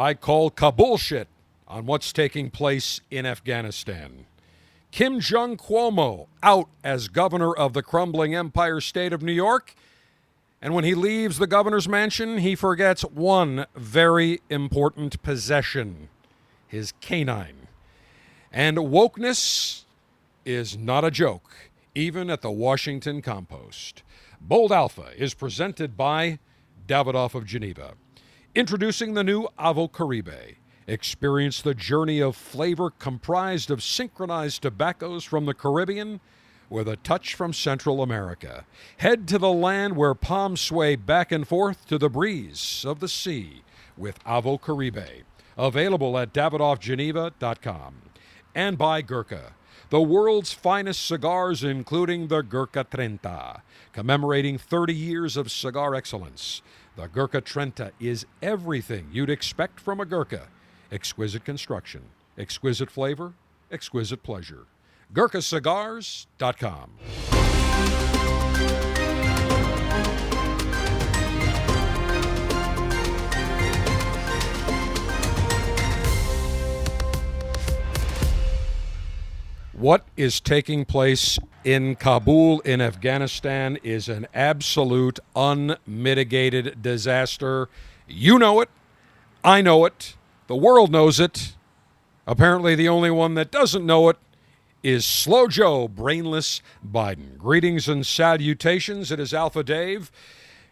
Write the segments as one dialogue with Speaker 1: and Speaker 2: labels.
Speaker 1: I call Kabulshit on what's taking place in Afghanistan. Kim Jong Cuomo out as governor of the crumbling empire state of New York. And when he leaves the governor's mansion, he forgets one very important possession his canine. And wokeness is not a joke, even at the Washington Compost. Bold Alpha is presented by Davidoff of Geneva. Introducing the new Avo Caribe. Experience the journey of flavor comprised of synchronized tobaccos from the Caribbean with a touch from Central America. Head to the land where palms sway back and forth to the breeze of the sea with Avo Caribe. Available at davidoffgeneva.com. And by Gurkha, the world's finest cigars, including the Gurkha Trenta, commemorating 30 years of cigar excellence. The Gurkha Trenta is everything you'd expect from a Gurkha exquisite construction, exquisite flavor, exquisite pleasure. GurkhaCigars.com. What is taking place in Kabul, in Afghanistan, is an absolute unmitigated disaster. You know it. I know it. The world knows it. Apparently, the only one that doesn't know it is Slow Joe, brainless Biden. Greetings and salutations. It is Alpha Dave,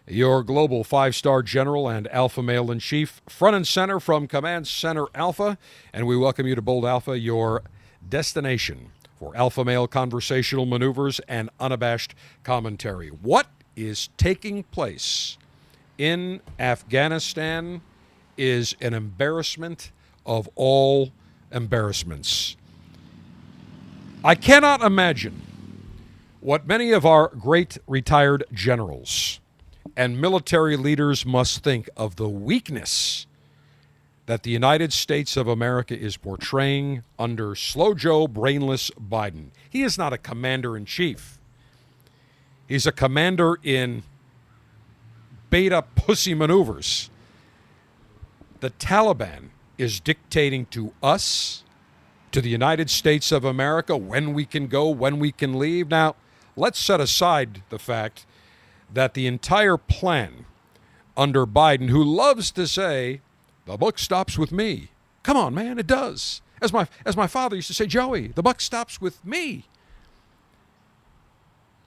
Speaker 1: your global five star general and alpha male in chief, front and center from Command Center Alpha. And we welcome you to Bold Alpha, your destination for alpha male conversational maneuvers and unabashed commentary. What is taking place in Afghanistan is an embarrassment of all embarrassments. I cannot imagine what many of our great retired generals and military leaders must think of the weakness that the United States of America is portraying under Slow Joe Brainless Biden. He is not a commander in chief, he's a commander in beta pussy maneuvers. The Taliban is dictating to us, to the United States of America, when we can go, when we can leave. Now, let's set aside the fact that the entire plan under Biden, who loves to say, the buck stops with me. Come on, man, it does. As my, as my father used to say, Joey, the buck stops with me.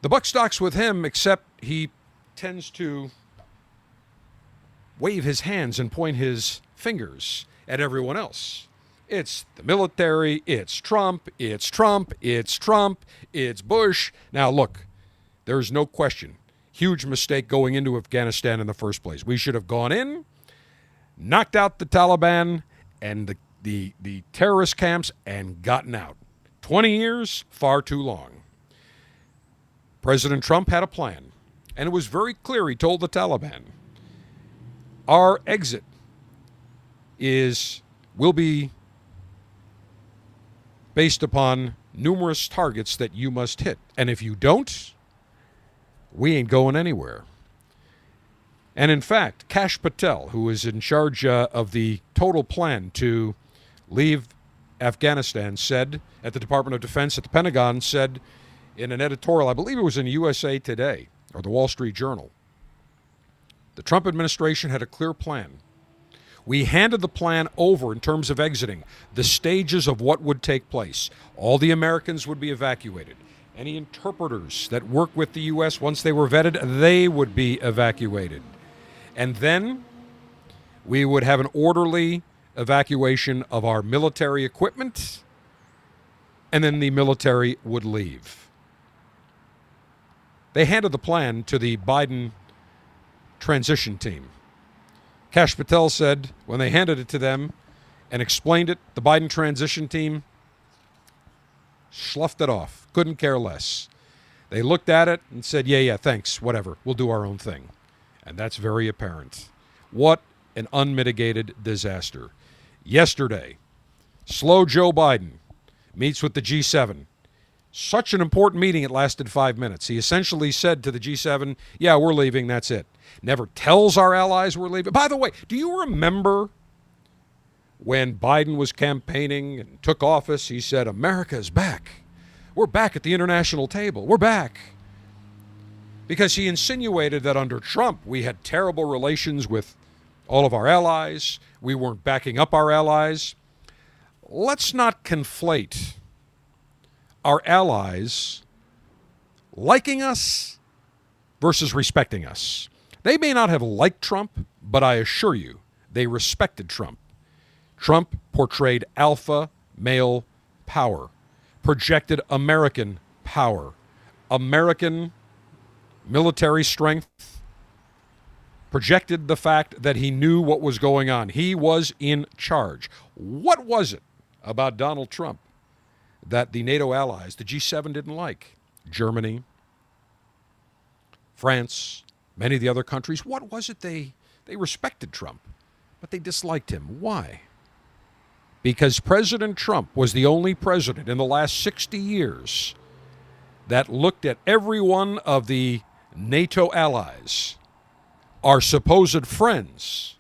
Speaker 1: The buck stops with him, except he tends to wave his hands and point his fingers at everyone else. It's the military, it's Trump, it's Trump, it's Trump, it's Bush. Now, look, there's no question. Huge mistake going into Afghanistan in the first place. We should have gone in, knocked out the Taliban and the, the, the terrorist camps, and gotten out. 20 years, far too long. President Trump had a plan, and it was very clear. He told the Taliban, Our exit is will be based upon numerous targets that you must hit. And if you don't, we ain't going anywhere. And in fact, Kash Patel, who is in charge uh, of the total plan to leave Afghanistan, said at the Department of Defense at the Pentagon, said in an editorial, I believe it was in USA Today or the Wall Street Journal, the Trump administration had a clear plan we handed the plan over in terms of exiting, the stages of what would take place. All the Americans would be evacuated. Any interpreters that work with the U.S., once they were vetted, they would be evacuated. And then we would have an orderly evacuation of our military equipment, and then the military would leave. They handed the plan to the Biden transition team. Kash Patel said when they handed it to them and explained it, the Biden transition team sloughed it off, couldn't care less. They looked at it and said, Yeah, yeah, thanks, whatever, we'll do our own thing. And that's very apparent. What an unmitigated disaster. Yesterday, slow Joe Biden meets with the G7. Such an important meeting, it lasted five minutes. He essentially said to the G7, Yeah, we're leaving, that's it never tells our allies we're leaving. By the way, do you remember when Biden was campaigning and took office, he said, America is back. We're back at the international table. We're back. Because he insinuated that under Trump, we had terrible relations with all of our allies. We weren't backing up our allies. Let's not conflate our allies liking us versus respecting us. They may not have liked Trump, but I assure you, they respected Trump. Trump portrayed alpha male power, projected American power, American military strength, projected the fact that he knew what was going on. He was in charge. What was it about Donald Trump that the NATO allies, the G7, didn't like? Germany, France, many of the other countries. What was it they, they respected Trump, but they disliked him? Why? Because President Trump was the only president in the last 60 years that looked at every one of the NATO allies, our supposed friends,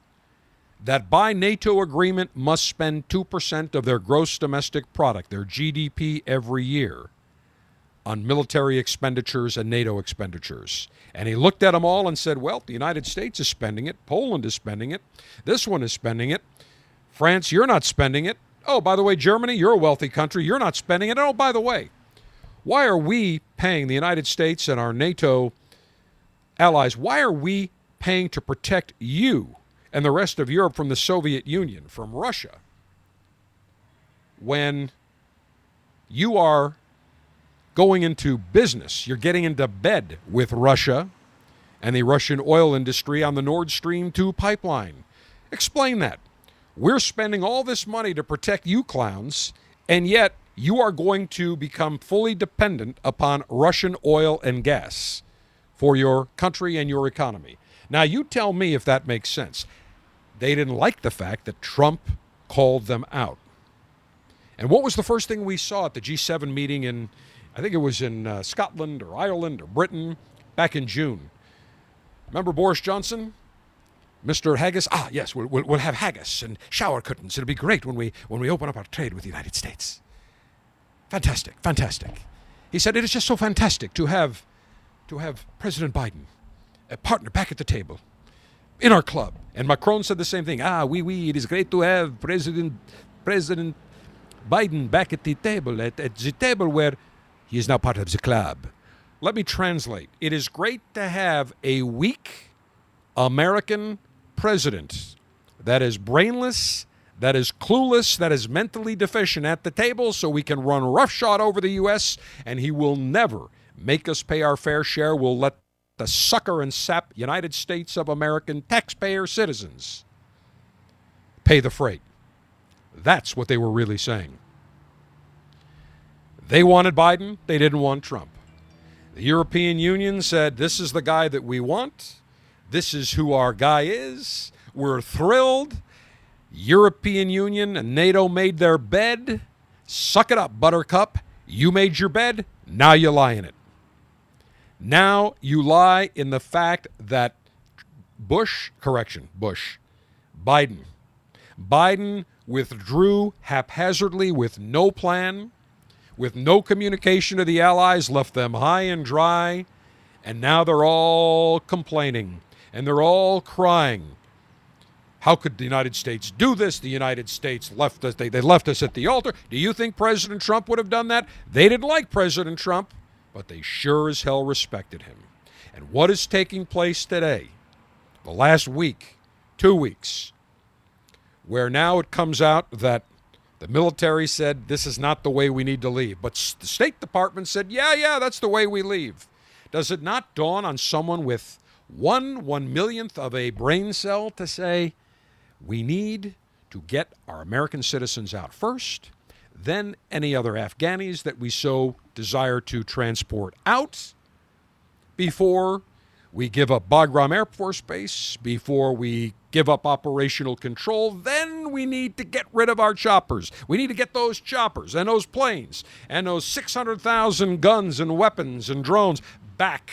Speaker 1: that by NATO agreement must spend 2% of their gross domestic product, their GDP, every year on military expenditures and NATO expenditures. And he looked at them all and said, well, the United States is spending it, Poland is spending it, this one is spending it, France, you're not spending it. Oh, by the way, Germany, you're a wealthy country, you're not spending it. Oh, by the way, why are we paying the United States and our NATO allies, why are we paying to protect you and the rest of Europe from the Soviet Union, from Russia, when you are going into business. You're getting into bed with Russia and the Russian oil industry on the Nord Stream 2 pipeline. Explain that. We're spending all this money to protect you clowns, and yet you are going to become fully dependent upon Russian oil and gas for your country and your economy. Now, you tell me if that makes sense. They didn't like the fact that Trump called them out. And what was the first thing we saw at the G7 meeting in I think it was in uh, Scotland or Ireland or Britain back in June. Remember Boris Johnson? Mr. Haggis? Ah, yes, we'll, we'll, have haggis and shower curtains. It'll be great when we, when we open up our trade with the United States. Fantastic, fantastic. He said, it is just so fantastic to have, to have President Biden, a partner back at the table, in our club. And Macron said the same thing. Ah, oui, oui, it is great to have President, President Biden back at the table, at, at the table where he is now part of the club. Let me translate. It is great to have a weak American president that is brainless, that is clueless, that is mentally deficient at the table so we can run roughshod over the U.S., and he will never make us pay our fair share. We'll let the sucker and sap United States of American taxpayer citizens pay the freight. That's what they were really saying. They wanted Biden, they didn't want Trump. The European Union said, This is the guy that we want. This is who our guy is. We're thrilled. European Union and NATO made their bed. Suck it up, Buttercup. You made your bed. Now you lie in it. Now you lie in the fact that Bush, correction, Bush, Biden, Biden withdrew haphazardly with no plan with no communication to the Allies, left them high and dry, and now they're all complaining and they're all crying. How could the United States do this? The United States left us, they, they left us at the altar. Do you think President Trump would have done that? They didn't like President Trump, but they sure as hell respected him. And what is taking place today, the last week, two weeks, where now it comes out that the military said this is not the way we need to leave. But the State Department said, yeah, yeah, that's the way we leave. Does it not dawn on someone with one one millionth of a brain cell to say, we need to get our American citizens out first, then any other Afghanis that we so desire to transport out before we give up Bagram Air Force Base, before we give up operational control, then we need to get rid of our choppers. We need to get those choppers and those planes and those 600,000 guns and weapons and drones back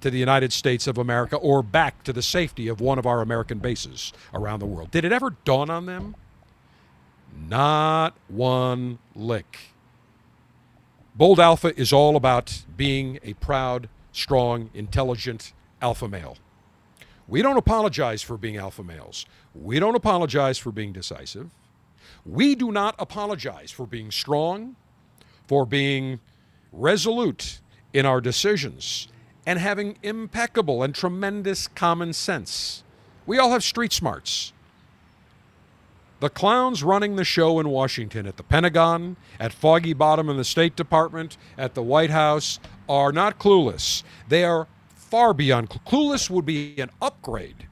Speaker 1: to the United States of America or back to the safety of one of our American bases around the world. Did it ever dawn on them Not one lick. Bold Alpha is all about being a proud, strong, intelligent alpha male. We don't apologize for being alpha males. We don't apologize for being decisive. We do not apologize for being strong, for being resolute in our decisions, and having impeccable and tremendous common sense. We all have street smarts. The clowns running the show in Washington, at the Pentagon, at Foggy Bottom in the State Department, at the White House, are not clueless. They are far beyond clueless would be an upgrade.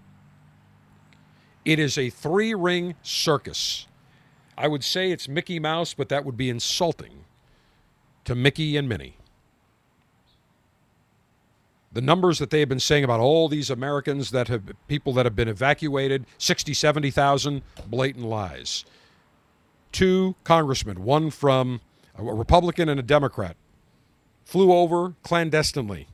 Speaker 1: It is a three ring circus. I would say it's Mickey Mouse, but that would be insulting to Mickey and Minnie. The numbers that they have been saying about all these Americans that have people that have been evacuated 60, 70,000 blatant lies. Two congressmen, one from a Republican and a Democrat, flew over clandestinely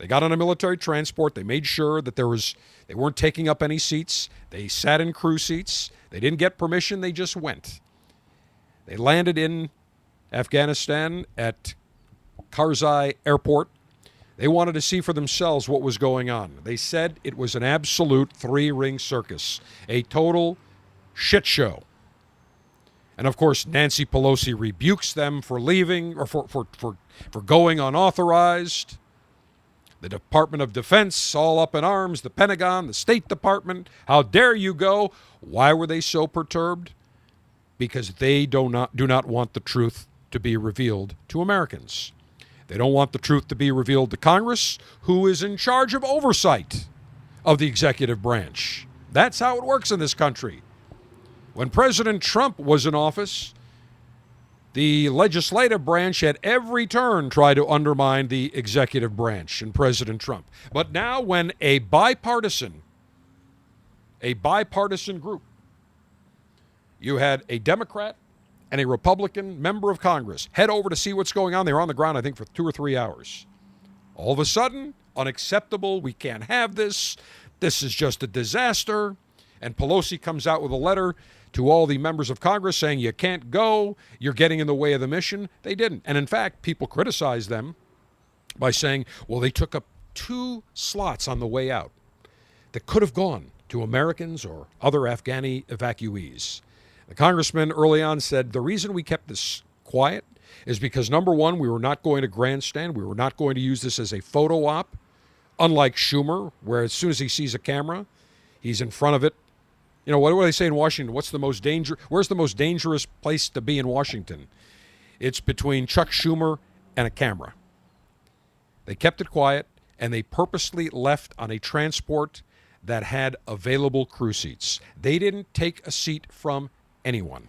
Speaker 1: they got on a military transport. They made sure that there was they weren't taking up any seats. They sat in crew seats. They didn't get permission. They just went. They landed in Afghanistan at Karzai Airport. They wanted to see for themselves what was going on. They said it was an absolute three ring circus, a total shit show. And of course, Nancy Pelosi rebukes them for leaving or for, for, for, for going unauthorized the Department of Defense all up in arms, the Pentagon, the State Department. How dare you go? Why were they so perturbed? Because they do not, do not want the truth to be revealed to Americans. They don't want the truth to be revealed to Congress, who is in charge of oversight of the executive branch. That's how it works in this country. When President Trump was in office, the legislative branch at every turn tried to undermine the executive branch and President Trump. But now, when a bipartisan, a bipartisan group, you had a Democrat and a Republican member of Congress head over to see what's going on. They were on the ground, I think, for two or three hours. All of a sudden, unacceptable. We can't have this. This is just a disaster. And Pelosi comes out with a letter to all the members of Congress saying you can't go, you're getting in the way of the mission. They didn't. And in fact, people criticized them by saying, well, they took up two slots on the way out that could have gone to Americans or other Afghani evacuees. The congressman early on said the reason we kept this quiet is because number one, we were not going to grandstand. We were not going to use this as a photo op, unlike Schumer, where as soon as he sees a camera, he's in front of it you know, what do they say in Washington? What's the most danger? Where's the most dangerous place to be in Washington? It's between Chuck Schumer and a camera. They kept it quiet and they purposely left on a transport that had available crew seats. They didn't take a seat from anyone.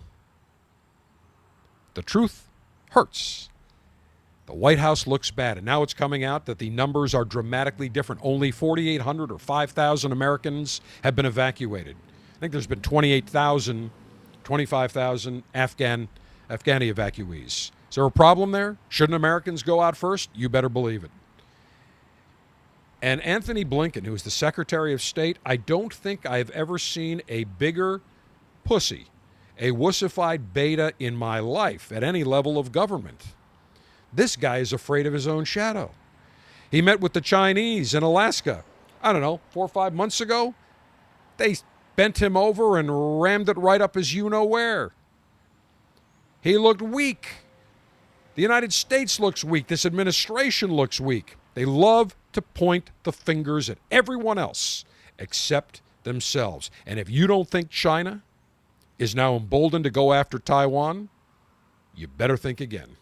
Speaker 1: The truth hurts. The White House looks bad, and now it's coming out that the numbers are dramatically different. Only 4,800 or 5,000 Americans have been evacuated I think there's been 28,000, 25,000 Afghan Afghani evacuees. Is there a problem there? Shouldn't Americans go out first? You better believe it. And Antony Blinken, who is the Secretary of State, I don't think I've ever seen a bigger pussy, a wussified beta in my life at any level of government. This guy is afraid of his own shadow. He met with the Chinese in Alaska, I don't know, four or five months ago. They bent him over and rammed it right up his you know where. He looked weak. The United States looks weak. This administration looks weak. They love to point the fingers at everyone else except themselves. And if you don't think China is now emboldened to go after Taiwan, you better think again.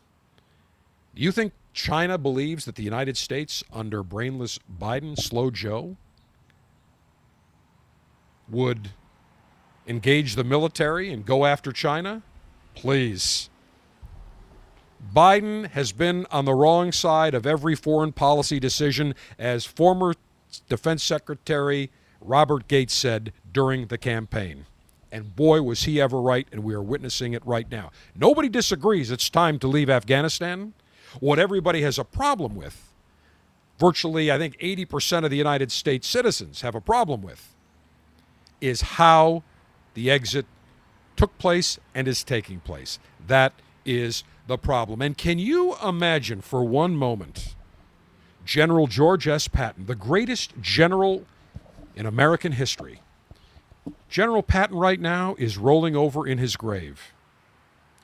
Speaker 1: Do you think China believes that the United States, under brainless Biden, slow Joe, would engage the military and go after China? Please. Biden has been on the wrong side of every foreign policy decision, as former Defense Secretary Robert Gates said during the campaign. And boy, was he ever right, and we are witnessing it right now. Nobody disagrees it's time to leave Afghanistan. What everybody has a problem with, virtually, I think 80% of the United States citizens have a problem with, is how the exit took place and is taking place. That is the problem. And can you imagine for one moment General George S. Patton, the greatest general in American history? General Patton right now is rolling over in his grave.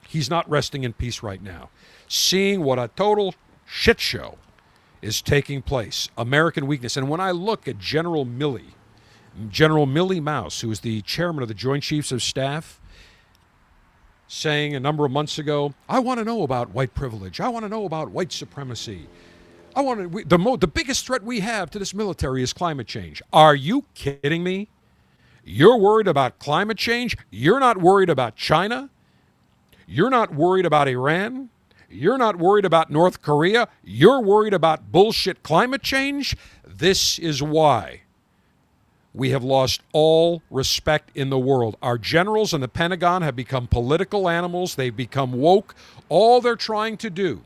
Speaker 1: He's not resting in peace right now. Seeing what a total shit show is taking place, American weakness. And when I look at General Milley, General Milley Mouse, who is the chairman of the Joint Chiefs of Staff, saying a number of months ago, I want to know about white privilege. I want to know about white supremacy. I want to, we, the, mo- the biggest threat we have to this military is climate change. Are you kidding me? You're worried about climate change? You're not worried about China? You're not worried about Iran? You're not worried about North Korea? You're worried about bullshit climate change? This is why we have lost all respect in the world. Our generals in the Pentagon have become political animals, they've become woke. All they're trying to do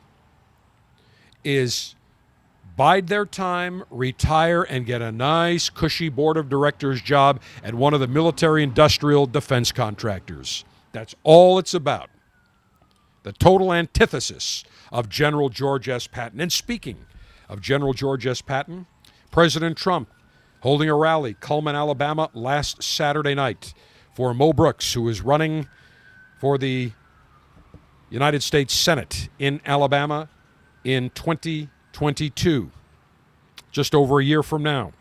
Speaker 1: is bide their time, retire, and get a nice, cushy board of directors job at one of the military industrial defense contractors. That's all it's about. The total antithesis of General George S. Patton. And speaking of General George S. Patton, President Trump holding a rally, Cullman, Alabama, last Saturday night for Mo Brooks, who is running for the United States Senate in Alabama in 2022, just over a year from now.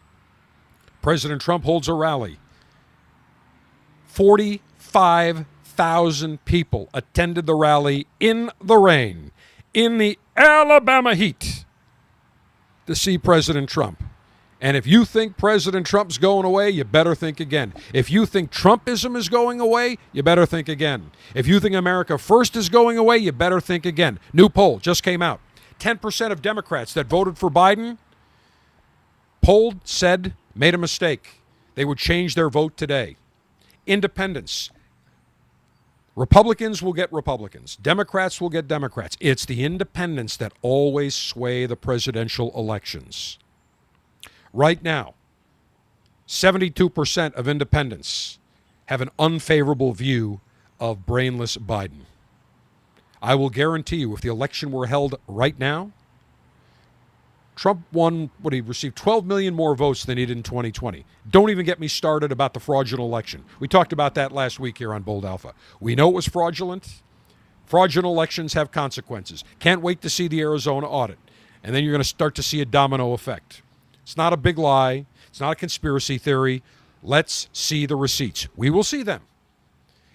Speaker 1: President Trump holds a rally. 45,000 people attended the rally in the rain, in the Alabama heat, to see President Trump. And if you think President Trump's going away, you better think again. If you think Trumpism is going away, you better think again. If you think America First is going away, you better think again. New poll just came out 10% of Democrats that voted for Biden polled said made a mistake. They would change their vote today. Independents. Republicans will get Republicans. Democrats will get Democrats. It's the independents that always sway the presidential elections. Right now, 72% of independents have an unfavorable view of brainless Biden. I will guarantee you, if the election were held right now, Trump won what he received 12 million more votes than he did in 2020. Don't even get me started about the fraudulent election. We talked about that last week here on Bold Alpha. We know it was fraudulent. Fraudulent elections have consequences. Can't wait to see the Arizona audit. And then you're going to start to see a domino effect. It's not a big lie. It's not a conspiracy theory. Let's see the receipts. We will see them.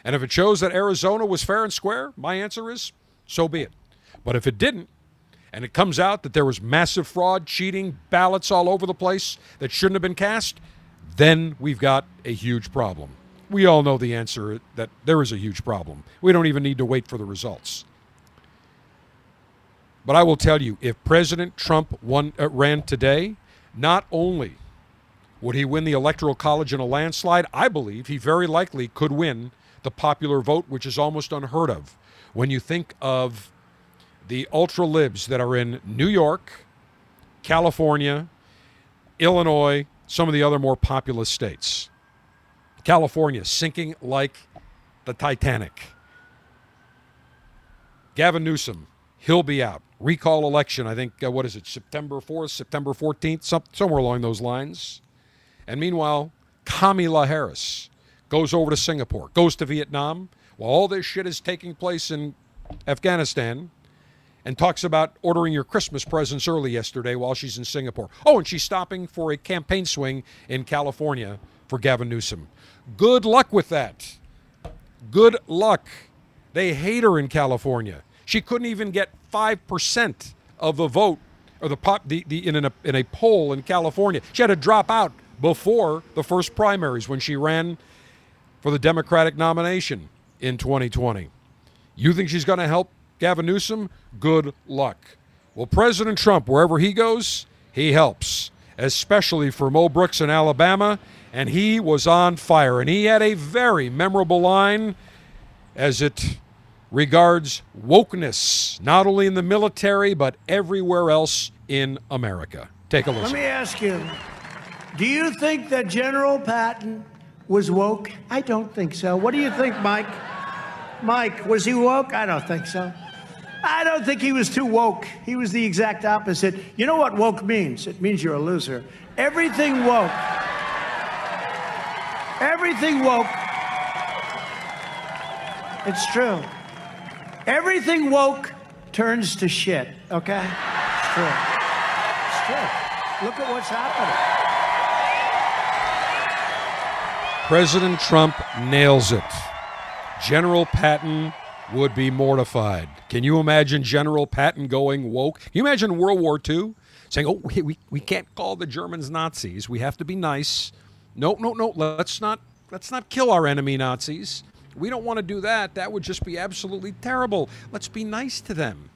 Speaker 1: And if it shows that Arizona was fair and square, my answer is so be it. But if it didn't, and it comes out that there was massive fraud, cheating, ballots all over the place that shouldn't have been cast, then we've got a huge problem. We all know the answer that there is a huge problem. We don't even need to wait for the results. But I will tell you, if President Trump won, uh, ran today, not only would he win the Electoral College in a landslide, I believe he very likely could win the popular vote, which is almost unheard of when you think of the ultra libs that are in New York, California, Illinois, some of the other more populous states. California sinking like the Titanic. Gavin Newsom, he'll be out. Recall election, I think, uh, what is it, September 4th, September 14th, some, somewhere along those lines. And meanwhile, Kamala Harris goes over to Singapore, goes to Vietnam, while all this shit is taking place in Afghanistan, and talks about ordering your Christmas presents early yesterday while she's in Singapore. Oh, and she's stopping for a campaign swing in California for Gavin Newsom. Good luck with that. Good luck. They hate her in California. She couldn't even get 5% of the vote or the, pop, the, the in, a, in a poll in California. She had to drop out before the first primaries when she ran for the Democratic nomination in 2020. You think she's going to help Gavin Newsom? Good luck. Well, President Trump, wherever he goes, he helps, especially for Mo Brooks in Alabama. And he was on fire. And he had a very memorable line as it regards wokeness, not only in the military, but everywhere else in America. Take a listen.
Speaker 2: Let me ask you do you think that General Patton was woke? I don't think so. What do you think, Mike? Mike, was he woke? I don't think so. I don't think he was too woke. He was the exact opposite. You know what woke means? It means you're a loser. Everything woke. Everything woke. It's true. Everything woke turns to shit, okay? It's true. It's true. Look at what's happening.
Speaker 1: President Trump nails it. General Patton would be mortified. Can you imagine General Patton going woke? Can you imagine World War II saying, oh, we, we, we can't call the Germans Nazis. We have to be nice. No, no, no. Let's not, let's not kill our enemy Nazis. We don't want to do that. That would just be absolutely terrible. Let's be nice to them.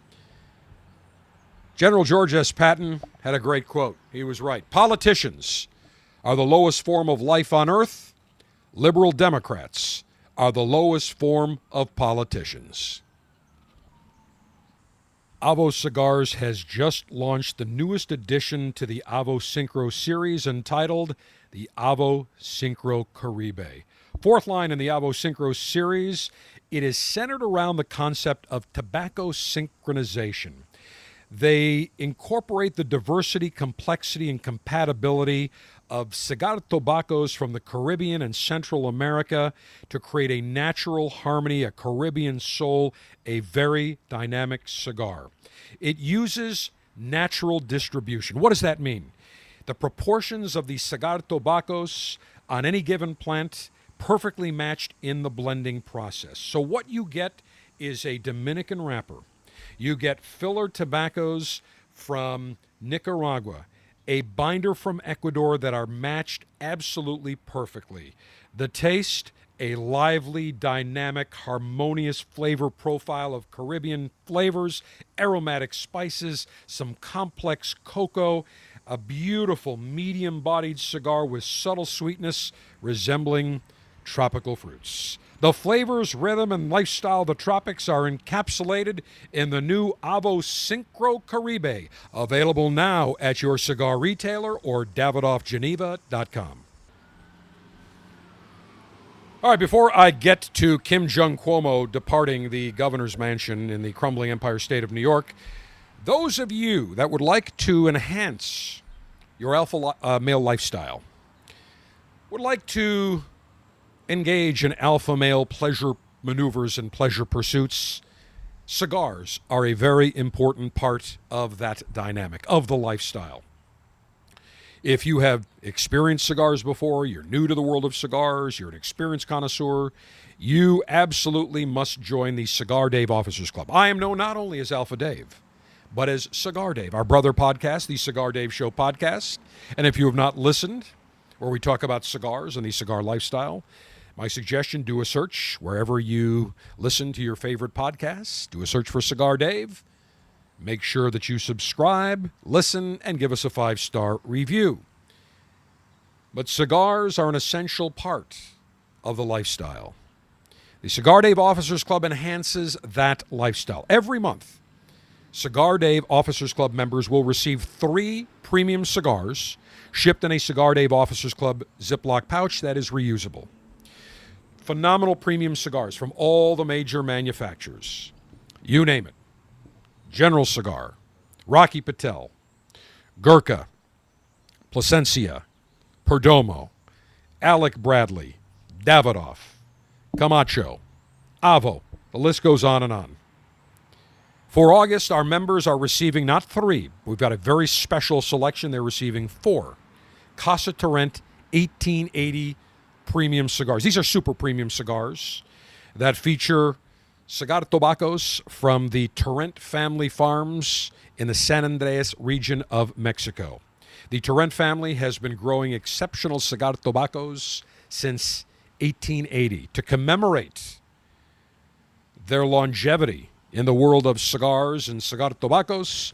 Speaker 1: General George S. Patton had a great quote. He was right. Politicians are the lowest form of life on earth. Liberal Democrats are the lowest form of politicians. Avo Cigars has just launched the newest addition to the Avo Syncro series entitled the Avo Syncro Caribe. Fourth line in the Avo Syncro series, it is centered around the concept of tobacco synchronization. They incorporate the diversity, complexity, and compatibility of cigar tobaccos from the Caribbean and Central America to create a natural harmony, a Caribbean soul, a very dynamic cigar. It uses natural distribution. What does that mean? The proportions of the cigar tobaccos on any given plant perfectly matched in the blending process. So what you get is a Dominican wrapper. You get filler tobaccos from Nicaragua a binder from Ecuador that are matched absolutely perfectly. The taste, a lively, dynamic, harmonious flavor profile of Caribbean flavors, aromatic spices, some complex cocoa, a beautiful medium bodied cigar with subtle sweetness resembling tropical fruits. The flavors, rhythm, and lifestyle of the tropics are encapsulated in the new Avo Syncro Caribe, available now at your cigar retailer or davidoffgeneva.com. All right, before I get to Kim Jong Cuomo departing the governor's mansion in the crumbling Empire State of New York, those of you that would like to enhance your alpha uh, male lifestyle, would like to engage in alpha male pleasure maneuvers and pleasure pursuits, cigars are a very important part of that dynamic, of the lifestyle. If you have experienced cigars before, you're new to the world of cigars, you're an experienced connoisseur, you absolutely must join the Cigar Dave Officers Club. I am known not only as Alpha Dave, but as Cigar Dave, our brother podcast, the Cigar Dave Show podcast. And if you have not listened, where we talk about cigars and the cigar lifestyle, my suggestion do a search wherever you listen to your favorite podcasts. Do a search for Cigar Dave. Make sure that you subscribe, listen, and give us a five star review. But cigars are an essential part of the lifestyle. The Cigar Dave Officers Club enhances that lifestyle. Every month, Cigar Dave Officers Club members will receive three premium cigars shipped in a Cigar Dave Officers Club Ziploc pouch that is reusable phenomenal premium cigars from all the major manufacturers. You name it. General Cigar, Rocky Patel, Gurkha, Plasencia, Perdomo, Alec Bradley, Davidoff, Camacho, Avo. The list goes on and on. For August, our members are receiving not three, we've got a very special selection. They're receiving four Casa Turrent 1880 premium cigars. These are super premium cigars that feature cigar tobaccos from the Turrent family farms in the San Andres region of Mexico. The Turrent family has been growing exceptional cigar tobaccos since 1880 to commemorate their longevity in the world of cigars and cigar tobaccos.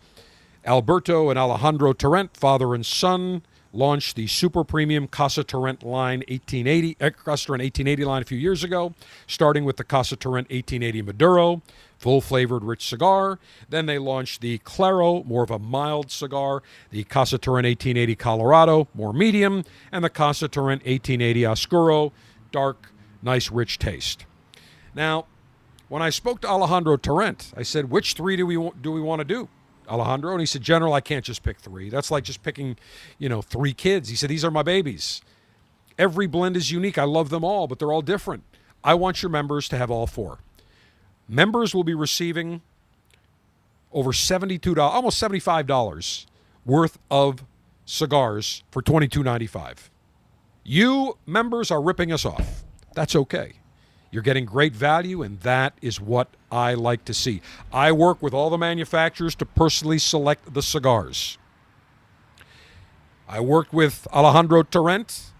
Speaker 1: Alberto and Alejandro Turrent, father and son, launched the super premium Casa Turrent line 1880, uh, Casa Turrent 1880 line a few years ago, starting with the Casa Turrent 1880 Maduro, full flavored rich cigar. Then they launched the Claro, more of a mild cigar, the Casa Turrent 1880 Colorado, more medium, and the Casa Turrent 1880 Oscuro, dark, nice, rich taste. Now, when I spoke to Alejandro Turrent, I said, "Which three do we do we want to do?" Alejandro, and he said, "General, I can't just pick three. That's like just picking, you know, three kids." He said, "These are my babies. Every blend is unique. I love them all, but they're all different. I want your members to have all four. Members will be receiving over $72, almost $75 worth of cigars for $22.95. You members are ripping us off. That's okay. You're getting great value, and that is what I like to see. I work with all the manufacturers to personally select the cigars. I worked with Alejandro Turrent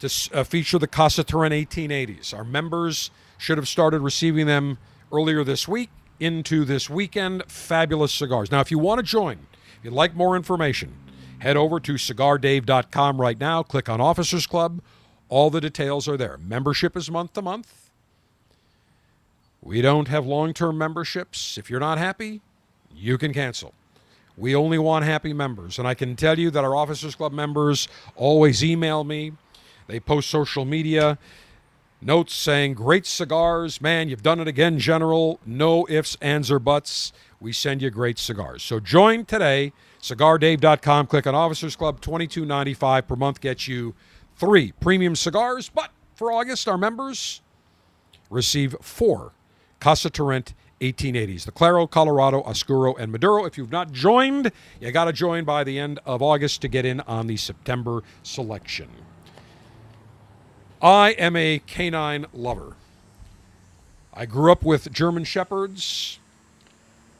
Speaker 1: to uh, feature the Casa Turrent 1880s. Our members should have started receiving them earlier this week into this weekend. Fabulous cigars. Now, if you want to join, if you'd like more information, head over to cigardave.com right now. Click on Officers Club. All the details are there. Membership is month to month. We don't have long term memberships. If you're not happy, you can cancel. We only want happy members. And I can tell you that our Officers Club members always email me. They post social media notes saying, Great cigars. Man, you've done it again, General. No ifs, ands, or buts. We send you great cigars. So join today. CigarDave.com. Click on Officers Club. $22.95 per month gets you three premium cigars. But for August, our members receive four Casa Turrent 1880s the Claro, Colorado, Oscuro, and Maduro. If you've not joined, you got to join by the end of August to get in on the September selection. I am a canine lover. I grew up with German Shepherds.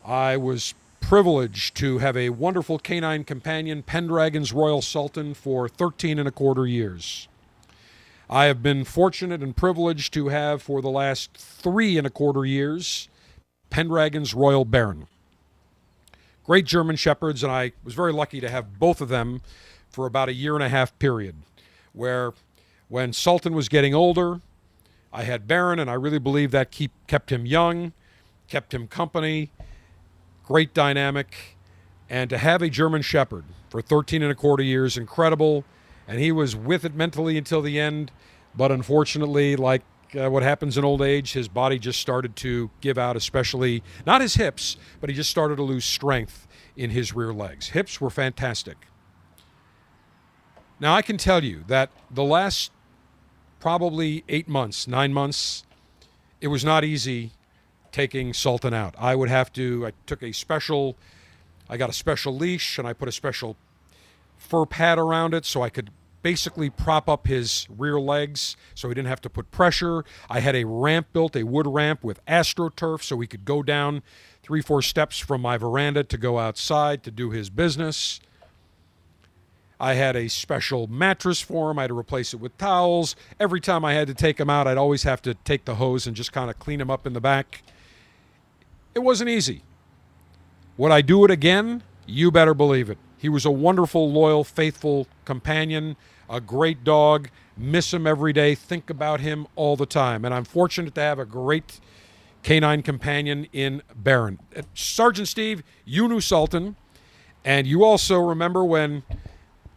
Speaker 1: I was privileged to have a wonderful canine companion, Pendragon's Royal Sultan, for 13 and a quarter years. I have been fortunate and privileged to have for the last three and a quarter years Pendragon's Royal Baron. Great German Shepherds, and I was very lucky to have both of them for about a year and a half period, where when Sultan was getting older, I had Baron, and I really believe that keep, kept him young, kept him company, great dynamic, and to have a German Shepherd for 13 and a quarter years, incredible. And he was with it mentally until the end, but unfortunately, like uh, what happens in old age, his body just started to give out, especially not his hips, but he just started to lose strength in his rear legs. Hips were fantastic. Now, I can tell you that the last probably eight months, nine months, it was not easy taking Sultan out. I would have to, I took a special, I got a special leash and I put a special fur pad around it so I could basically prop up his rear legs so he didn't have to put pressure. I had a ramp built, a wood ramp with astroturf so he could go down three, four steps from my veranda to go outside to do his business. I had a special mattress for him. I had to replace it with towels. Every time I had to take him out, I'd always have to take the hose and just kind of clean him up in the back. It wasn't easy. Would I do it again? You better believe it. He was a wonderful, loyal, faithful companion, a great dog. Miss him every day, think about him all the time. And I'm fortunate to have a great canine companion in Baron. Uh, Sergeant Steve, you knew Sultan, and you also remember when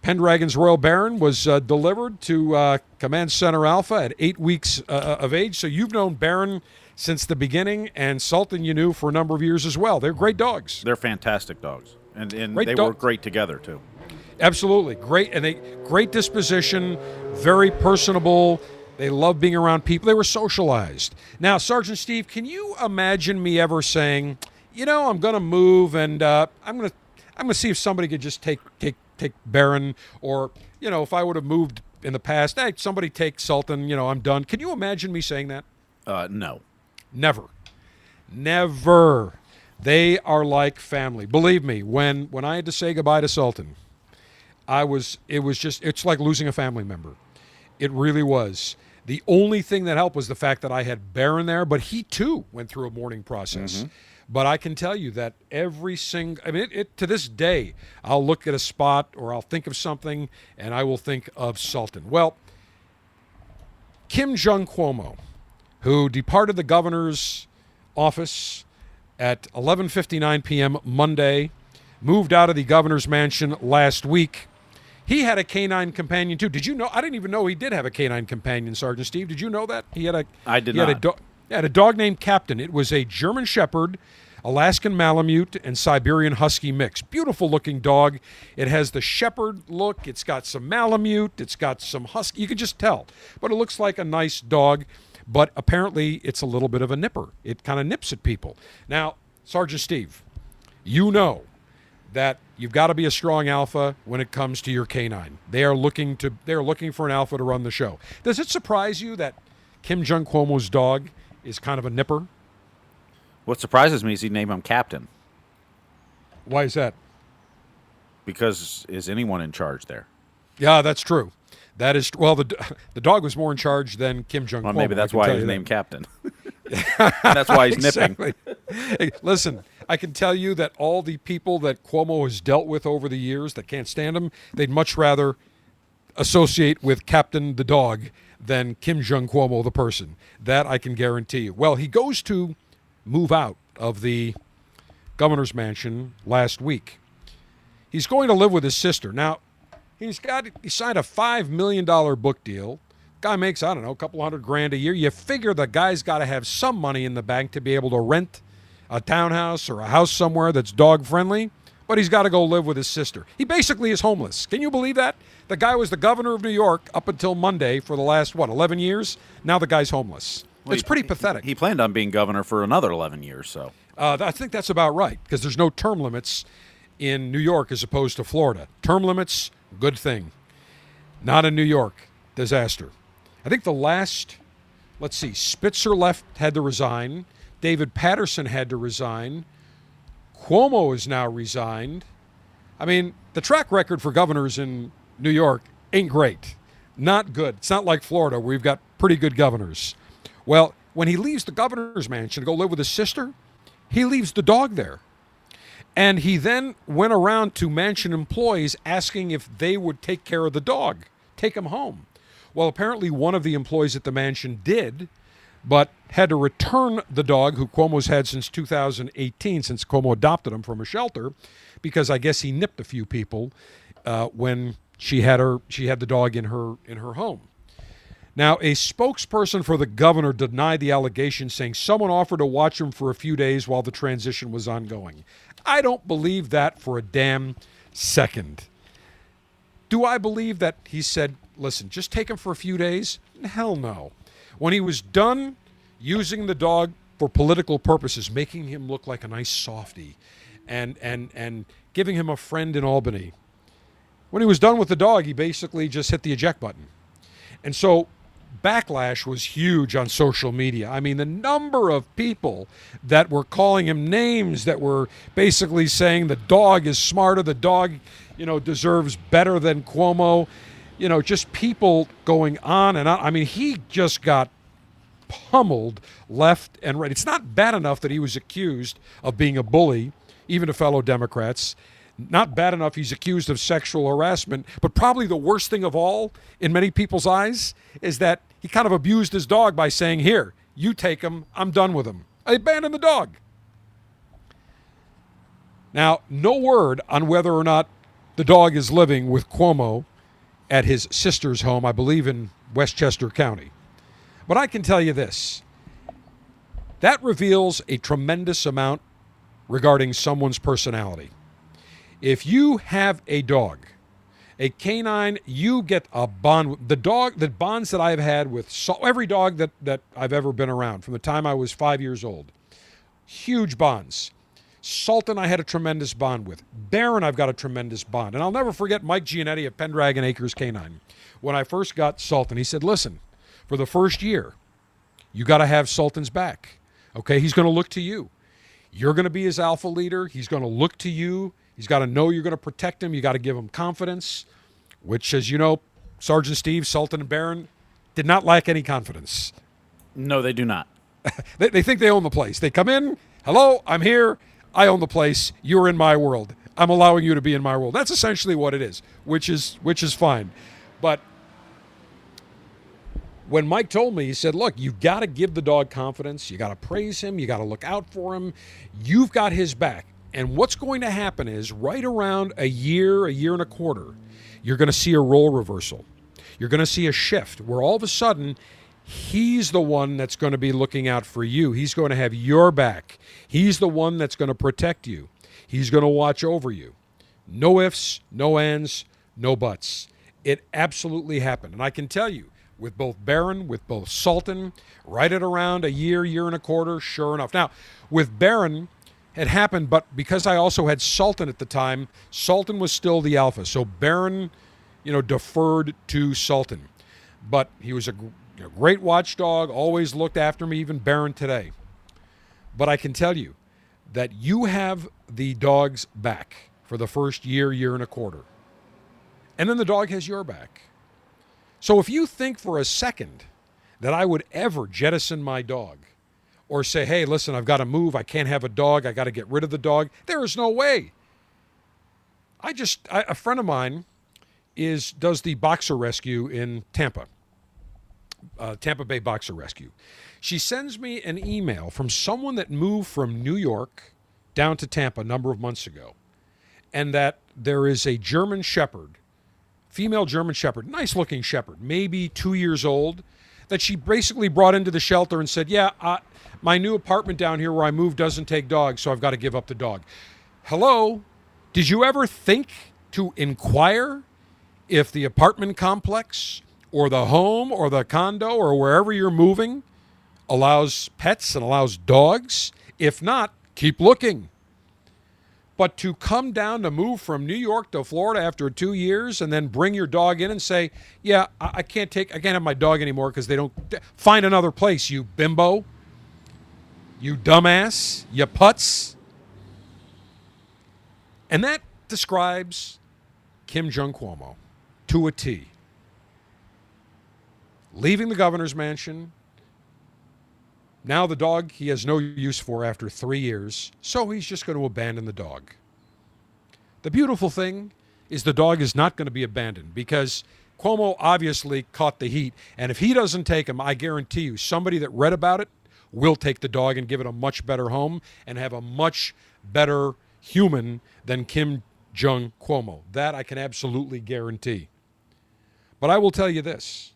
Speaker 1: Pendragon's Royal Baron was uh, delivered to uh, Command Center Alpha at eight weeks uh, of age. So you've known Baron since the beginning, and Sultan you knew for a number of years as well. They're great dogs.
Speaker 3: They're fantastic dogs, and and
Speaker 1: Great
Speaker 3: they
Speaker 1: dog-
Speaker 3: work great together too.
Speaker 1: Absolutely great, and they great disposition, very personable. They love being around people. They were socialized. Now, Sergeant Steve, can you imagine me ever saying, you know, I'm going to move, and uh, I'm going to I'm going to see if somebody could just take take take Baron, or you know, if I would have moved in the past, hey, somebody take Sultan. You know, I'm done. Can you imagine me saying that?
Speaker 3: Uh, no,
Speaker 1: Never. Never. They are like family. Believe me, when when I had to say goodbye to Sultan, I was it was just it's like losing a family member. It really was. The only thing that helped was the fact that I had Baron there, but he too went through a mourning process. Mm-hmm. But I can tell you that every single, I mean, it, it, to this day, I'll look at a spot or I'll think of something and I will think of Sultan. Well, Kim Jong Cuomo, who departed the governor's office at 11:59 p.m. Monday, moved out of the governor's mansion last week. He had a canine companion too. Did you know? I didn't even know he did have a canine companion, Sergeant Steve. Did you know that he had a?
Speaker 3: I did
Speaker 1: he Had a do- Yeah, a dog named Captain. It was a German Shepherd, Alaskan Malamute, and Siberian Husky mix. Beautiful looking dog. It has the Shepherd look. It's got some Malamute. It's got some Husky. You can just tell. But it looks like a nice dog. But apparently, it's a little bit of a nipper. It kind of nips at people. Now, Sergeant Steve, you know that you've got to be a strong alpha when it comes to your canine. They are looking to they are looking for an alpha to run the show. Does it surprise you that Kim Jong Cuomo's dog is kind of a nipper?
Speaker 3: What surprises me is he named him captain
Speaker 1: Why is that?
Speaker 3: because is anyone in charge there?
Speaker 1: Yeah, that's true. That is well. The the dog was more in charge than Kim Jong.
Speaker 3: Well, maybe that's why he's
Speaker 1: that.
Speaker 3: named captain. that's why he's nipping.
Speaker 1: Hey, listen, I can tell you that all the people that Cuomo has dealt with over the years that can't stand him, they'd much rather associate with Captain the dog than Kim Jong Cuomo the person. That I can guarantee you. Well, he goes to move out of the governor's mansion last week. He's going to live with his sister. Now, he's got he signed a five million dollar book deal. Guy makes, I don't know, a couple hundred grand a year. You figure the guy's got to have some money in the bank to be able to rent a townhouse or a house somewhere that's dog friendly, but he's got to go live with his sister. He basically is homeless. Can you believe that? The guy was the governor of New York up until Monday for the last, what, 11 years? Now the guy's homeless.
Speaker 3: Well,
Speaker 1: it's
Speaker 3: he-
Speaker 1: pretty pathetic.
Speaker 3: He planned on being governor for another 11 years, so.
Speaker 1: Uh, I think that's about right because there's no term limits in New York as opposed to Florida. Term limits, good thing. Not in New York, disaster. I think the last, let's see, Spitzer left, had to resign. David Paterson had to resign. Cuomo is now resigned. I mean, the track record for governors in New York ain't great. Not good. It's not like Florida where we've got pretty good governors. Well, when he leaves the governor's mansion to go live with his sister, he leaves the dog there. And he then went around to mansion employees asking if they would take care of the dog, take him home. Well, apparently one of the employees at the mansion did, but had to return the dog who Cuomo's had since 2018, since Cuomo adopted him from a shelter, because I guess he nipped a few people uh, when she had her she had the dog in her in her home. Now, a spokesperson for the governor denied the allegation, saying someone offered to watch him for a few days while the transition was ongoing. I don't believe that for a damn second. Do I believe that he said, listen, just take him for a few days? Hell no. When he was done using the dog for political purposes, making him look like a nice softy and, and, and giving him a friend in Albany, when he was done with the dog, he basically just hit the eject button. And so backlash was huge on social media. I mean, the number of people that were calling him names that were basically saying the dog is smarter, the dog, you know, deserves better than Cuomo. You know, just people going on and on. I mean, he just got pummeled left and right. It's not bad enough that he was accused of being a bully, even to fellow Democrats. Not bad enough he's accused of sexual harassment, but probably the worst thing of all in many people's eyes is that he kind of abused his dog by saying, Here, you take him, I'm done with him. I abandoned the dog. Now, no word on whether or not the dog is living with Cuomo at his sister's home, I believe in Westchester County. But I can tell you this that reveals a tremendous amount regarding someone's personality. If you have a dog, a canine, you get a bond. The dog, the bonds that I've had with so, every dog that, that I've ever been around from the time I was five years old, huge bonds. Sultan, I had a tremendous bond with. Baron, I've got a tremendous bond. And I'll never forget Mike Gianetti of Pendragon Acres Canine. When I first got Sultan, he said, Listen, for the first year, you got to have Sultan's back. Okay, he's going to look to you. You're going to be his alpha leader. He's going to look to you. He's got to know you're going to protect him. You got to give him confidence, which, as you know, Sergeant Steve, Sultan, and Baron did not lack any confidence.
Speaker 3: No, they do not.
Speaker 1: They, they think they own the place. They come in, hello, I'm here. I own the place. You're in my world. I'm allowing you to be in my world. That's essentially what it is, which is which is fine. But when Mike told me, he said, "Look, you've got to give the dog confidence. You got to praise him. You got to look out for him. You've got his back." And what's going to happen is right around a year, a year and a quarter, you're going to see a role reversal. You're going to see a shift where all of a sudden He's the one that's going to be looking out for you. He's going to have your back. He's the one that's going to protect you. He's going to watch over you. No ifs, no ands, no buts. It absolutely happened. And I can tell you, with both Baron, with both Sultan, right at around a year, year and a quarter, sure enough. Now, with Baron, it happened, but because I also had Sultan at the time, Sultan was still the alpha. So Baron, you know, deferred to Sultan. But he was a, a great watchdog, always looked after me, even Baron today. But I can tell you that you have the dog's back for the first year, year and a quarter. And then the dog has your back. So if you think for a second that I would ever jettison my dog or say, hey, listen, I've got to move, I can't have a dog, I got to get rid of the dog, there is no way. I just, I, a friend of mine is does the boxer rescue in Tampa, uh, Tampa Bay Boxer Rescue. She sends me an email from someone that moved from New York down to Tampa a number of months ago, and that there is a German Shepherd female German Shepherd, nice looking Shepherd, maybe two years old, that she basically brought into the shelter and said, Yeah, uh, my new apartment down here where I moved doesn't take dogs, so I've got to give up the dog. Hello? Did you ever think to inquire if the apartment complex or the home or the condo or wherever you're moving allows pets and allows dogs? If not, keep looking. But to come down to move from New York to Florida after two years and then bring your dog in and say, "Yeah, I, I can't take, I can't have my dog anymore because they don't find another place." You bimbo, you dumbass, you putz, and that describes Kim Jong Cuomo to a T. Leaving the governor's mansion, now the dog he has no use for after three years, so he's just going to abandon the dog. The beautiful thing is the dog is not going to be abandoned because Cuomo obviously caught the heat. And if he doesn't take him, I guarantee you, somebody that read about it will take the dog and give it a much better home and have a much better human than Kim Jong Cuomo. That I can absolutely guarantee. But I will tell you this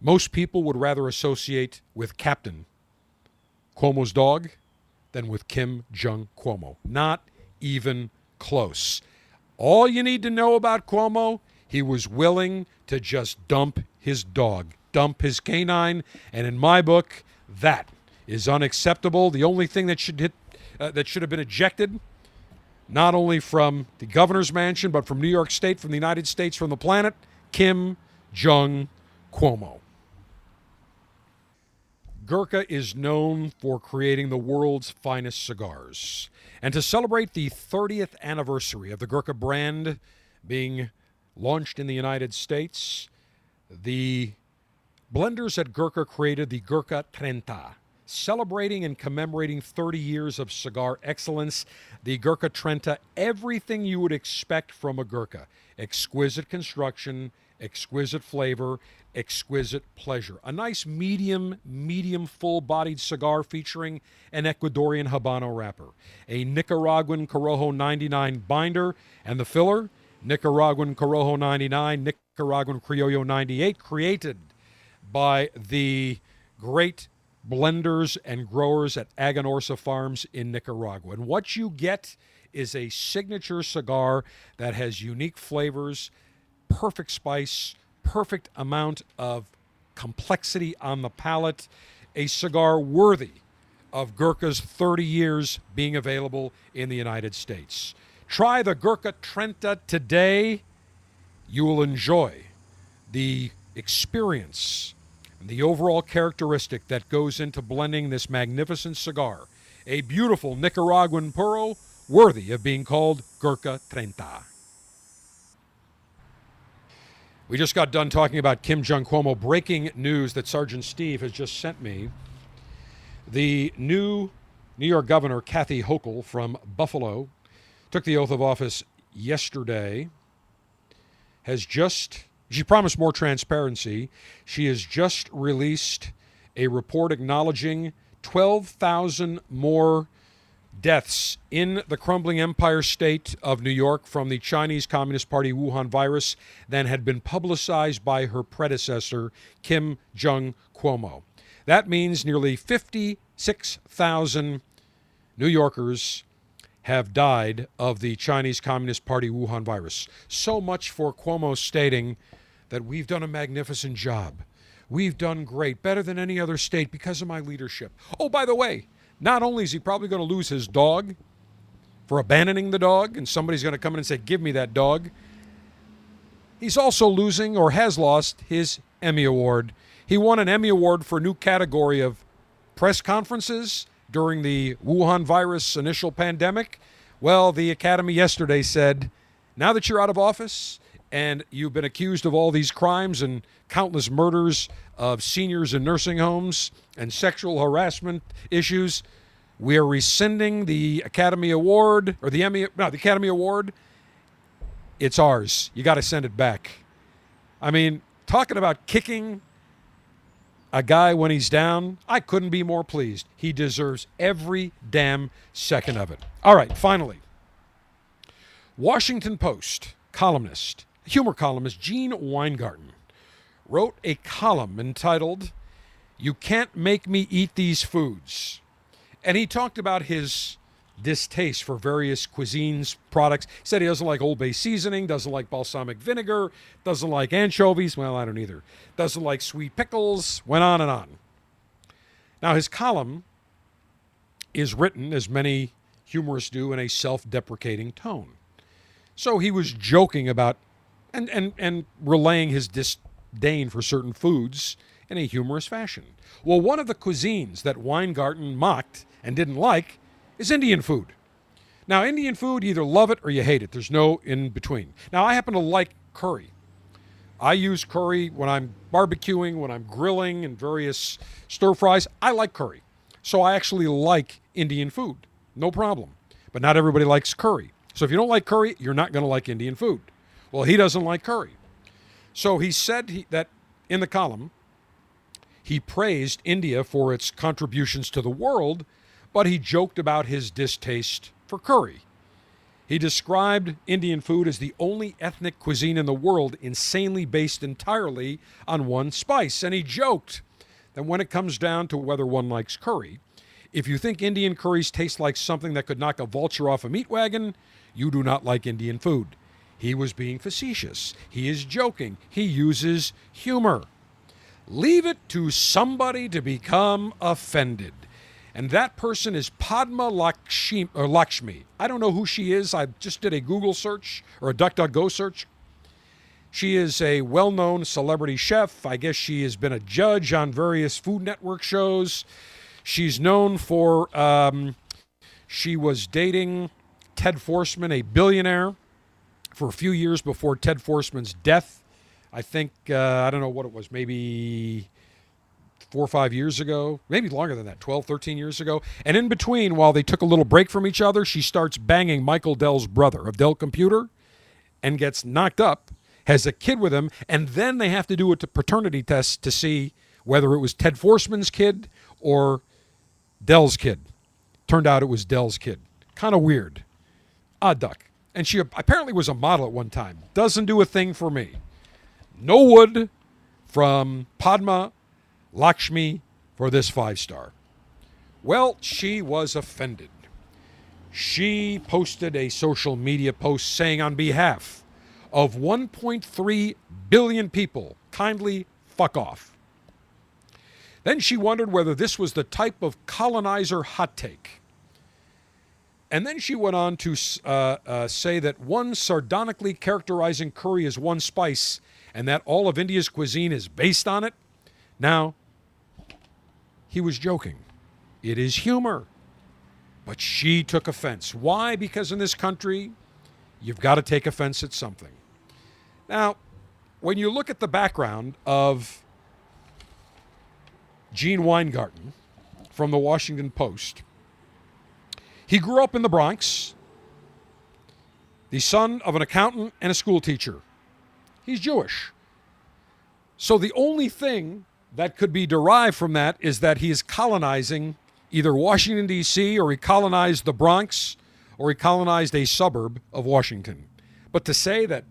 Speaker 1: most people would rather associate with Captain Cuomo's dog than with Kim Jong Cuomo. Not even close. All you need to know about Cuomo, he was willing to just dump his dog, dump his canine, and in my book, that is unacceptable. The only thing that should hit uh, that should have been ejected not only from the governor's mansion but from New York State, from the United States, from the planet, Kim Jong Cuomo. Gurkha is known for creating the world's finest cigars. And to celebrate the 30th anniversary of the Gurkha brand being launched in the United States, the blenders at Gurkha created the Gurkha Trenta. Celebrating and commemorating 30 years of cigar excellence, the Gurkha Trenta, everything you would expect from a Gurkha. Exquisite construction, exquisite flavor, exquisite pleasure. A nice medium, medium full bodied cigar featuring an Ecuadorian Habano wrapper, a Nicaraguan Corojo 99 binder, and the filler, Nicaraguan Corojo 99, Nicaraguan Criollo 98, created by the great blenders and growers at Aganorsa Farms in Nicaragua. And what you get is a signature cigar that has unique flavors, perfect spice, perfect amount of complexity on the palate, a cigar worthy of Gurkha's 30 years being available in the United States. Try the Gurkha Trenta today. You will enjoy the experience and the overall characteristic that goes into blending this magnificent cigar. A beautiful Nicaraguan puro worthy of being called Gurkha Trenta. We just got done talking about Kim Jong Cuomo. Breaking news that Sergeant Steve has just sent me. The new New York Governor, Kathy Hochul from Buffalo, took the oath of office yesterday, has just, she promised more transparency. She has just released a report acknowledging 12,000 more deaths in the crumbling empire state of New York from the Chinese Communist Party Wuhan virus than had been publicized by her predecessor, Kim Jong Cuomo. That means nearly 56,000 New Yorkers have died of the Chinese Communist Party Wuhan virus. So much for Cuomo stating that we've done a magnificent job. We've done great, better than any other state because of my leadership. Oh, by the way, not only is he probably going to lose his dog for abandoning the dog, and somebody's going to come in and say, Give me that dog, he's also losing or has lost his Emmy Award. He won an Emmy Award for a new category of press conferences during the Wuhan virus initial pandemic. Well, the Academy yesterday said, Now that you're out of office, and you've been accused of all these crimes and countless murders of seniors in nursing homes and sexual harassment issues. We are rescinding the Academy Award or the Emmy, no, the Academy Award. It's ours. You got to send it back. I mean, talking about kicking a guy when he's down, I couldn't be more pleased. He deserves every damn second of it. All right, finally. Washington Post columnist humor columnist Gene Weingarten wrote a column entitled You Can't Make Me Eat These Foods. And he talked about his distaste for various cuisines products. He said he doesn't like Old Bay seasoning, doesn't like balsamic vinegar, doesn't like anchovies. Well, I don't either. Doesn't like sweet pickles, went on and on. Now, his column is written, as many humorists do, in a self deprecating tone. So he was joking about and, and, and relaying his disdain for certain foods in a humorous fashion. Well, one of the cuisines that Weingarten mocked and didn't like is Indian food. Now, Indian food, either love it or you hate it. There's no in between. Now, I happen to like curry. I use curry when I'm barbecuing, when I'm grilling, and various stir fries. I like curry. So I actually like Indian food. No problem. But not everybody likes curry. So if you don't like curry, you're not going to like Indian food. Well, he doesn't like curry. So he said he, that in the column, he praised India for its contributions to the world, but he joked about his distaste for curry. He described Indian food as the only ethnic cuisine in the world insanely based entirely on one spice. And he joked that when it comes down to whether one likes curry, if you think Indian curries taste like something that could knock a vulture off a meat wagon, you do not like Indian food. He was being facetious. He is joking. He uses humor. Leave it to somebody to become offended. And that person is Padma Lakshmi, Lakshmi. I don't know who she is. I just did a Google search or a DuckDuckGo search. She is a well known celebrity chef. I guess she has been a judge on various Food Network shows. She's known for, um, she was dating Ted Forstmann, a billionaire for a few years before Ted Forstmann's death. I think, uh, I don't know what it was, maybe four or five years ago, maybe longer than that, 12, 13 years ago. And in between, while they took a little break from each other, she starts banging Michael Dell's brother of Dell Computer and gets knocked up, has a kid with him, and then they have to do a paternity test to see whether it was Ted Forstmann's kid or Dell's kid. Turned out it was Dell's kid. Kind of weird. Odd duck and she apparently was a model at one time. Doesn't do a thing for me. No wood from Padma Lakshmi for this five star. Well, she was offended. She posted a social media post saying, on behalf of 1.3 billion people, kindly fuck off. Then she wondered whether this was the type of colonizer hot take and then she went on to uh, uh, say that one sardonically characterizing curry as one spice and that all of India's cuisine is based on it. Now, he was joking. It is humor. But she took offense. Why? Because in this country, you've got to take offense at something. Now, when you look at the background of Gene Weingarten from the Washington Post, he grew up in the Bronx, the son of an accountant and a school teacher. He's Jewish. So the only thing that could be derived from that is that he is colonizing either Washington, D.C., or he colonized the Bronx, or he colonized a suburb of Washington. But to say that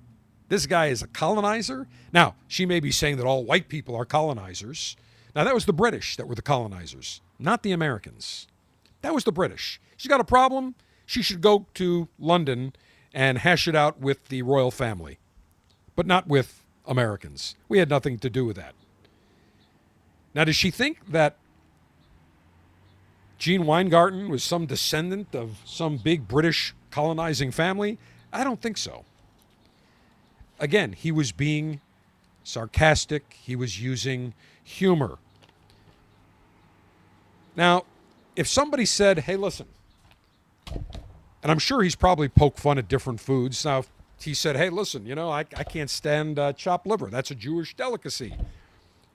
Speaker 1: this guy is a colonizer, now, she may be saying that all white people are colonizers. Now, that was the British that were the colonizers, not the Americans. That was the British. She's got a problem. She should go to London and hash it out with the royal family, but not with Americans. We had nothing to do with that. Now, does she think that Gene Weingarten was some descendant of some big British colonizing family? I don't think so. Again, he was being sarcastic, he was using humor. Now, if somebody said, hey, listen, and I'm sure he's probably poked fun at different foods. Now, he said, hey, listen, you know, I, I can't stand uh, chopped liver. That's a Jewish delicacy.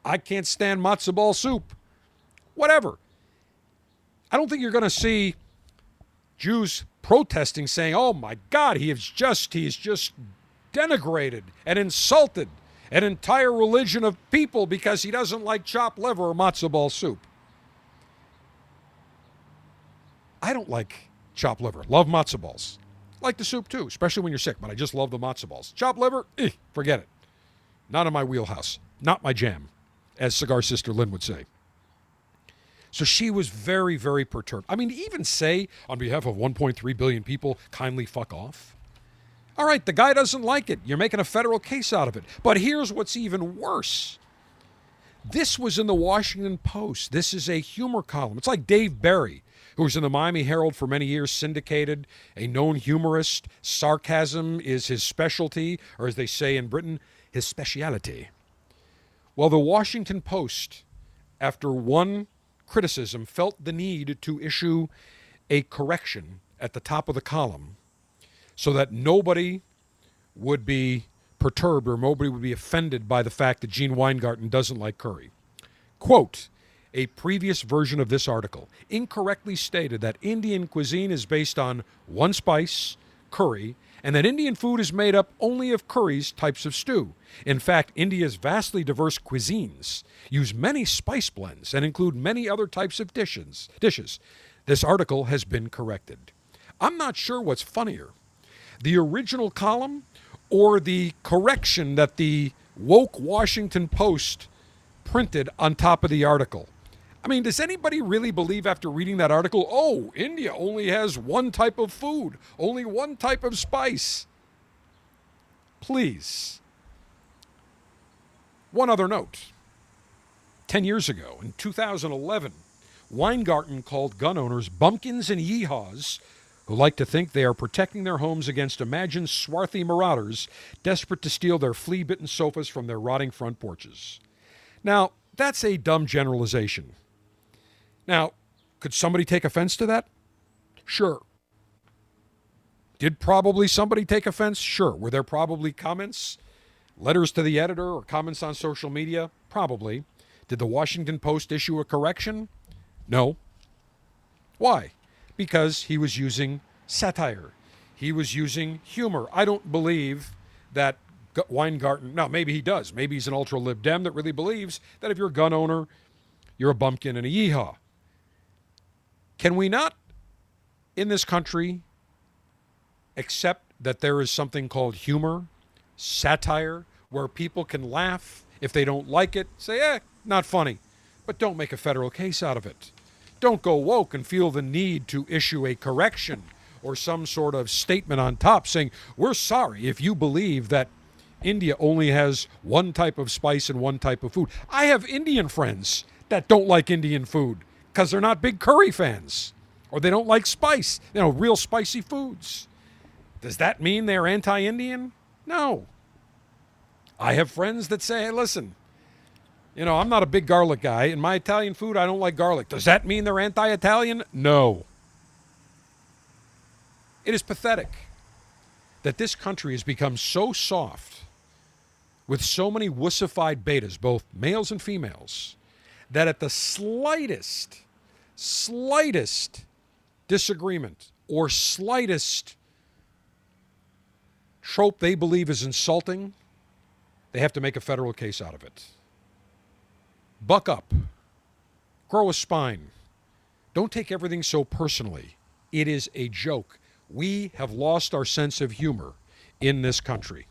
Speaker 1: I can't stand matzo ball soup. Whatever. I don't think you're going to see Jews protesting saying, "Oh my God, he is just he is just denigrated and insulted an entire religion of people because he doesn't like chopped liver or matzo ball soup." I don't like chopped liver. Love matzo balls. Like the soup too, especially when you're sick, but I just love the matzo balls. Chopped liver, eh, forget it. Not in my wheelhouse. Not my jam, as Cigar Sister Lynn would say. So she was very, very perturbed. I mean, even say on behalf of 1.3 billion people, kindly fuck off. All right, the guy doesn't like it. You're making a federal case out of it. But here's what's even worse. This was in the Washington Post. This is a humor column. It's like Dave Barry, who was in the Miami Herald for many years, syndicated, a known humorist. Sarcasm is his specialty, or as they say in Britain, his speciality. Well, the Washington Post, after one criticism, felt the need to issue a correction at the top of the column so that nobody would be perturbed or nobody would be offended by the fact that Gene Weingarten doesn't like curry. Quote, a previous version of this article incorrectly stated that Indian cuisine is based on one spice, curry, and that Indian food is made up only of curries types of stew. In fact, India's vastly diverse cuisines use many spice blends and include many other types of dishes. Dishes. This article has been corrected. I'm not sure what's funnier, the original column or the correction that the woke Washington Post printed on top of the article. I mean, does anybody really believe after reading that article, oh, India only has one type of food, only one type of spice? Please. One other note 10 years ago, in 2011, Weingarten called gun owners bumpkins and yeehaws who like to think they are protecting their homes against imagined swarthy marauders desperate to steal their flea bitten sofas from their rotting front porches. Now, that's a dumb generalization. Now, could somebody take offense to that? Sure. Did probably somebody take offense? Sure. Were there probably comments, letters to the editor, or comments on social media? Probably. Did the Washington Post issue a correction? No. Why? Because he was using satire. He was using humor. I don't believe that Weingarten, now maybe he does. Maybe he's an ultra lib dem that really believes that if you're a gun owner, you're a bumpkin and a yeehaw. Can we not, in this country, accept that there is something called humor, satire, where people can laugh if they don't like it, say, eh, not funny, but don't make a federal case out of it. Don't go woke and feel the need to issue a correction or some sort of statement on top saying, we're sorry if you believe that India only has one type of spice and one type of food. I have Indian friends that don't like Indian food because they're not big curry fans or they don't like spice, you know, real spicy foods. Does that mean they're anti Indian? No. I have friends that say, hey, listen, you know, I'm not a big garlic guy. In my Italian food, I don't like garlic. Does that mean they're anti Italian? No. It is pathetic that this country has become so soft with so many wussified betas, both males and females, that at the slightest, slightest disagreement or slightest trope they believe is insulting, they have to make a federal case out of it. Buck up, grow a spine, Don't take everything so personally. It is a joke. We have lost our sense of humor in this country.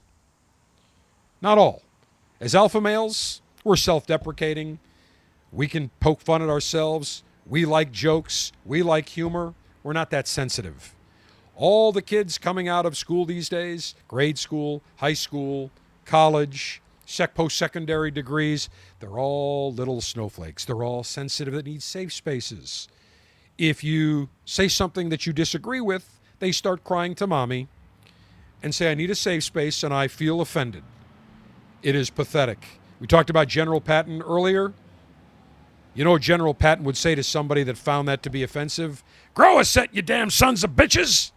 Speaker 1: Not all. As alpha males, we're self deprecating. We can poke fun at ourselves. We like jokes. We like humor. We're not that sensitive. All the kids coming out of school these days grade school, high school, college, sec- post secondary degrees they're all little snowflakes. They're all sensitive that need safe spaces. If you say something that you disagree with, they start crying to mommy and say, I need a safe space and I feel offended. It is pathetic. We talked about General Patton earlier. You know General Patton would say to somebody that found that to be offensive? Grow a set, you damn sons of bitches!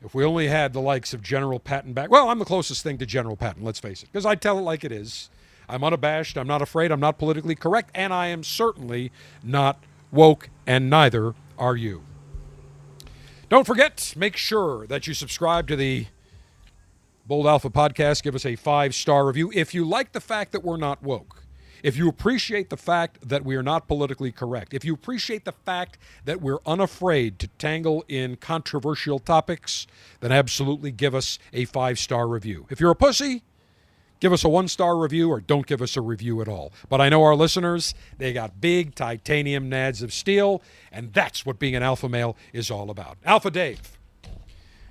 Speaker 1: If we only had the likes of General Patton back. Well, I'm the closest thing to General Patton, let's face it, because I tell it like it is. I'm unabashed, I'm not afraid, I'm not politically correct, and I am certainly not woke, and neither are you. Don't forget, make sure that you subscribe to the Bold Alpha podcast. Give us a five star review. If you like the fact that we're not woke, if you appreciate the fact that we are not politically correct, if you appreciate the fact that we're unafraid to tangle in controversial topics, then absolutely give us a five star review. If you're a pussy, give us a one star review or don't give us a review at all. But I know our listeners, they got big titanium nads of steel, and that's what being an alpha male is all about. Alpha Dave,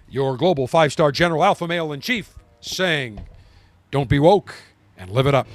Speaker 1: your global five star general alpha male in chief, saying, Don't be woke and live it up.